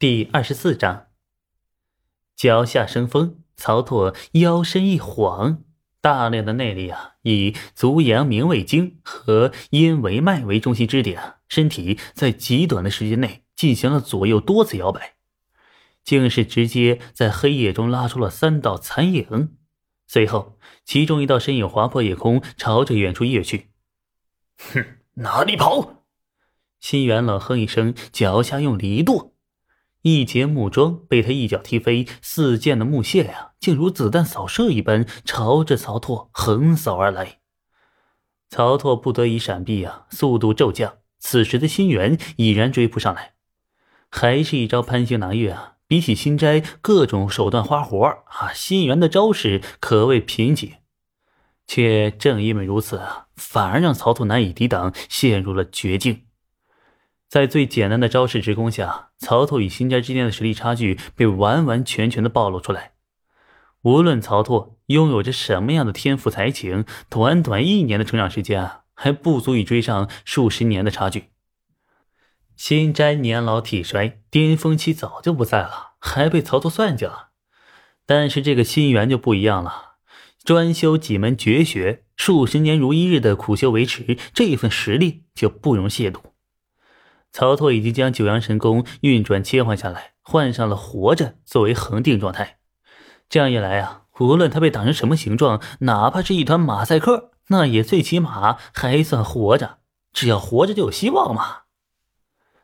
第二十四章，脚下生风，曹拓腰身一晃，大量的内力啊，以足阳明胃经和阴维脉为中心支点，身体在极短的时间内进行了左右多次摇摆，竟是直接在黑夜中拉出了三道残影。随后，其中一道身影划破夜空，朝着远处跃去。哼，哪里跑？新元冷哼一声，脚下用力一跺。一截木桩被他一脚踢飞，四溅的木屑呀，竟如子弹扫射一般朝着曹拓横扫而来。曹拓不得已闪避啊，速度骤降。此时的新元已然追不上来，还是一招攀星拿月啊！比起新斋各种手段花活啊，新元的招式可谓贫瘠。却正因为如此啊，反而让曹拓难以抵挡，陷入了绝境。在最简单的招式直攻下，曹拓与新斋之间的实力差距被完完全全的暴露出来。无论曹拓拥有着什么样的天赋才情，短短一年的成长时间啊，还不足以追上数十年的差距。新斋年老体衰，巅峰期早就不在了，还被曹拓算计了。但是这个新元就不一样了，专修几门绝学，数十年如一日的苦修维持，这份实力就不容亵渎。曹拓已经将九阳神功运转切换下来，换上了活着作为恒定状态。这样一来啊，无论他被打成什么形状，哪怕是一团马赛克，那也最起码还算活着。只要活着就有希望嘛。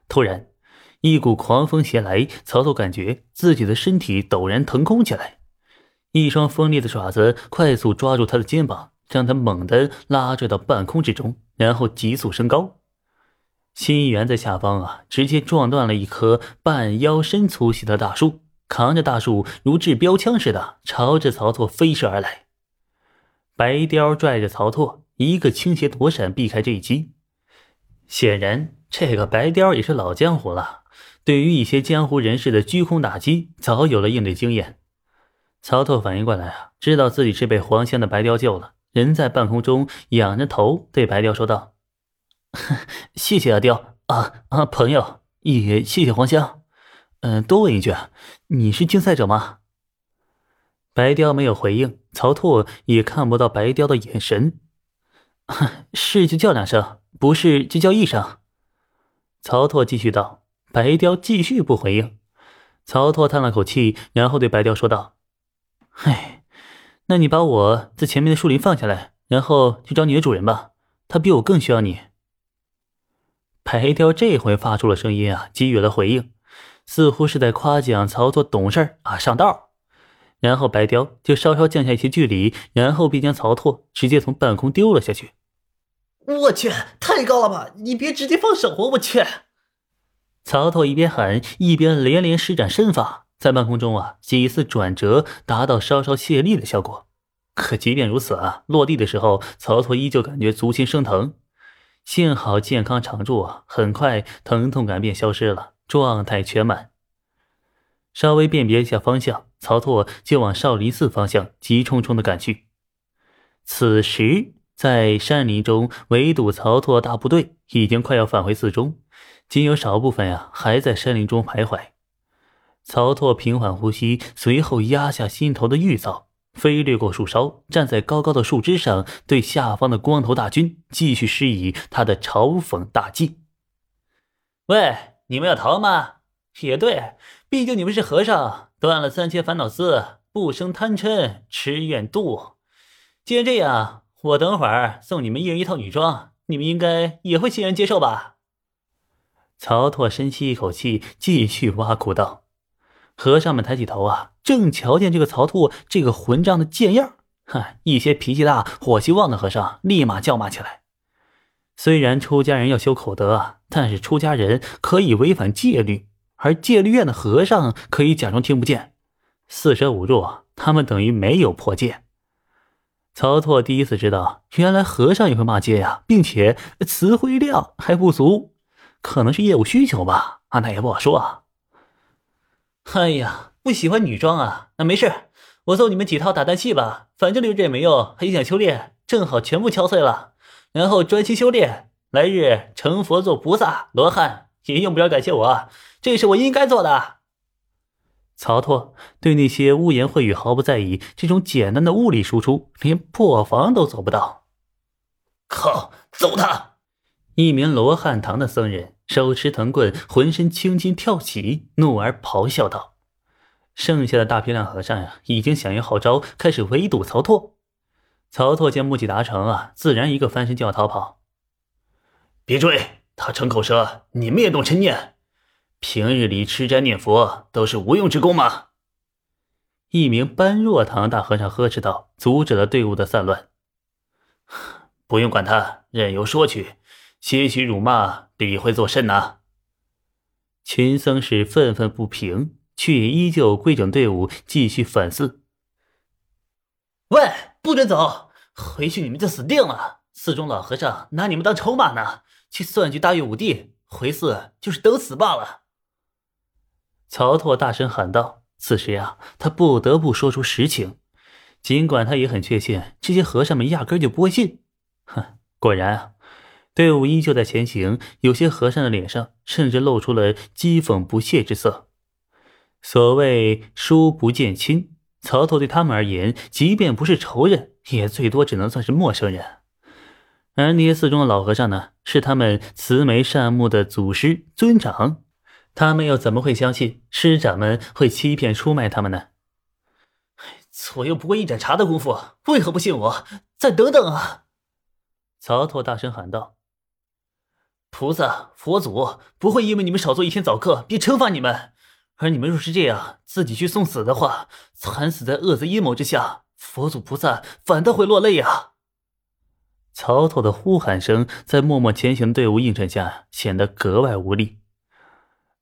突然，一股狂风袭来，曹拓感觉自己的身体陡然腾空起来，一双锋利的爪子快速抓住他的肩膀，将他猛地拉拽到半空之中，然后急速升高。新元在下方啊，直接撞断了一棵半腰身粗细的大树，扛着大树如掷标枪似的朝着曹拓飞射而来。白雕拽着曹拓，一个倾斜躲闪，避开这一击。显然，这个白雕也是老江湖了，对于一些江湖人士的居空打击，早有了应对经验。曹拓反应过来啊，知道自己是被黄仙的白雕救了，人在半空中仰着头对白雕说道。谢谢阿雕啊啊，朋友也谢谢黄香。嗯，多问一句，你是竞赛者吗？白雕没有回应，曹拓也看不到白雕的眼神。是就叫两声，不是就叫一声。曹拓继续道。白雕继续不回应。曹拓叹了口气，然后对白雕说道：“唉，那你把我在前面的树林放下来，然后去找你的主人吧，他比我更需要你。”白雕这回发出了声音啊，给予了回应，似乎是在夸奖曹拓懂事啊，上道。然后白雕就稍稍降下一些距离，然后便将曹拓直接从半空丢了下去。我去，太高了吧！你别直接放手啊！我去！曹拓一边喊，一边连连施展身法，在半空中啊几次转折，达到稍稍卸力的效果。可即便如此啊，落地的时候，曹拓依旧感觉足心生疼。幸好健康常驻啊，很快疼痛感便消失了，状态全满。稍微辨别一下方向，曹拓就往少林寺方向急冲冲的赶去。此时，在山林中围堵曹拓大部队已经快要返回寺中，仅有少部分呀还在山林中徘徊。曹拓平缓呼吸，随后压下心头的郁躁。飞掠过树梢，站在高高的树枝上，对下方的光头大军继续施以他的嘲讽大计。喂，你们要逃吗？也对，毕竟你们是和尚，断了三千烦恼丝，不生贪嗔痴怨妒。既然这样，我等会儿送你们一人一套女装，你们应该也会欣然接受吧？曹拓深吸一口气，继续挖苦道。和尚们抬起头啊，正瞧见这个曹拓这个混账的贱样哈，一些脾气大、火气旺的和尚立马叫骂起来。虽然出家人要修口德，但是出家人可以违反戒律，而戒律院的和尚可以假装听不见。四舍五入，他们等于没有破戒。曹拓第一次知道，原来和尚也会骂街呀，并且词汇量还不足，可能是业务需求吧？啊，那也不好说啊。哎呀，不喜欢女装啊？那没事，我送你们几套打蛋器吧，反正留着也没用。还想修炼，正好全部敲碎了，然后专心修炼，来日成佛做菩萨罗汉也用不着感谢我，这是我应该做的。曹拓对那些污言秽语毫不在意，这种简单的物理输出，连破防都做不到。靠，揍他！一名罗汉堂的僧人手持藤棍，浑身青筋跳起，怒而咆哮道：“剩下的大批量和尚呀，已经响应号召，开始围堵曹拓。”曹拓见目的达成啊，自然一个翻身就要逃跑。别追，他逞口舌，你们也动嗔念。平日里吃斋念佛都是无用之功吗？一名般若堂大和尚呵斥道，阻止了队伍的散乱。不用管他，任由说去。些许辱骂，理会作甚呢？群僧是愤愤不平，却也依旧规整队伍，继续反思。喂，不准走！回去你们就死定了。寺中老和尚拿你们当筹码呢，去算计大岳武帝，回寺就是等死罢了。曹拓大声喊道：“此时呀，他不得不说出实情，尽管他也很确信这些和尚们压根就不会信。”哼，果然啊。队伍依旧在前行，有些和尚的脸上甚至露出了讥讽不屑之色。所谓“疏不见亲”，曹操对他们而言，即便不是仇人，也最多只能算是陌生人。而那些寺中的老和尚呢，是他们慈眉善目的祖师尊长，他们又怎么会相信师长们会欺骗出卖他们呢？左右不过一盏茶的功夫，为何不信我？再等等啊！曹操大声喊道。菩萨、佛祖不会因为你们少做一天早课便惩罚你们，而你们若是这样自己去送死的话，惨死在恶贼阴谋之下，佛祖菩萨反倒会落泪啊！曹操的呼喊声在默默前行的队伍映衬下显得格外无力。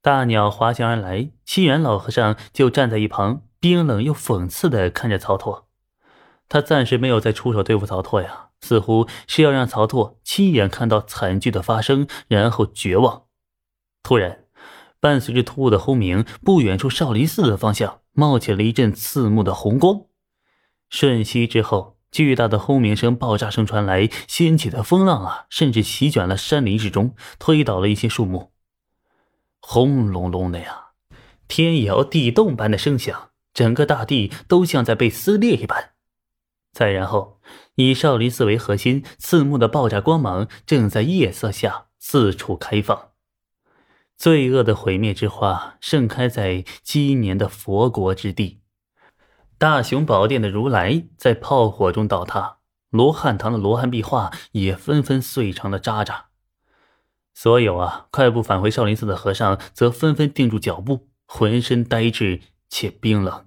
大鸟滑翔而来，西然老和尚就站在一旁，冰冷又讽刺的看着曹操。他暂时没有再出手对付曹操呀。似乎是要让曹拓亲眼看到惨剧的发生，然后绝望。突然，伴随着突兀的轰鸣，不远处少林寺的方向冒起了一阵刺目的红光。瞬息之后，巨大的轰鸣声、爆炸声传来，掀起的风浪啊，甚至席卷了山林之中，推倒了一些树木。轰隆隆的呀，天摇地动般的声响，整个大地都像在被撕裂一般。再然后。以少林寺为核心，刺目的爆炸光芒正在夜色下四处开放。罪恶的毁灭之花盛开在积年的佛国之地。大雄宝殿的如来在炮火中倒塌，罗汉堂的罗汉壁画也纷纷碎成了渣渣。所有啊，快步返回少林寺的和尚则纷纷定住脚步，浑身呆滞且冰冷。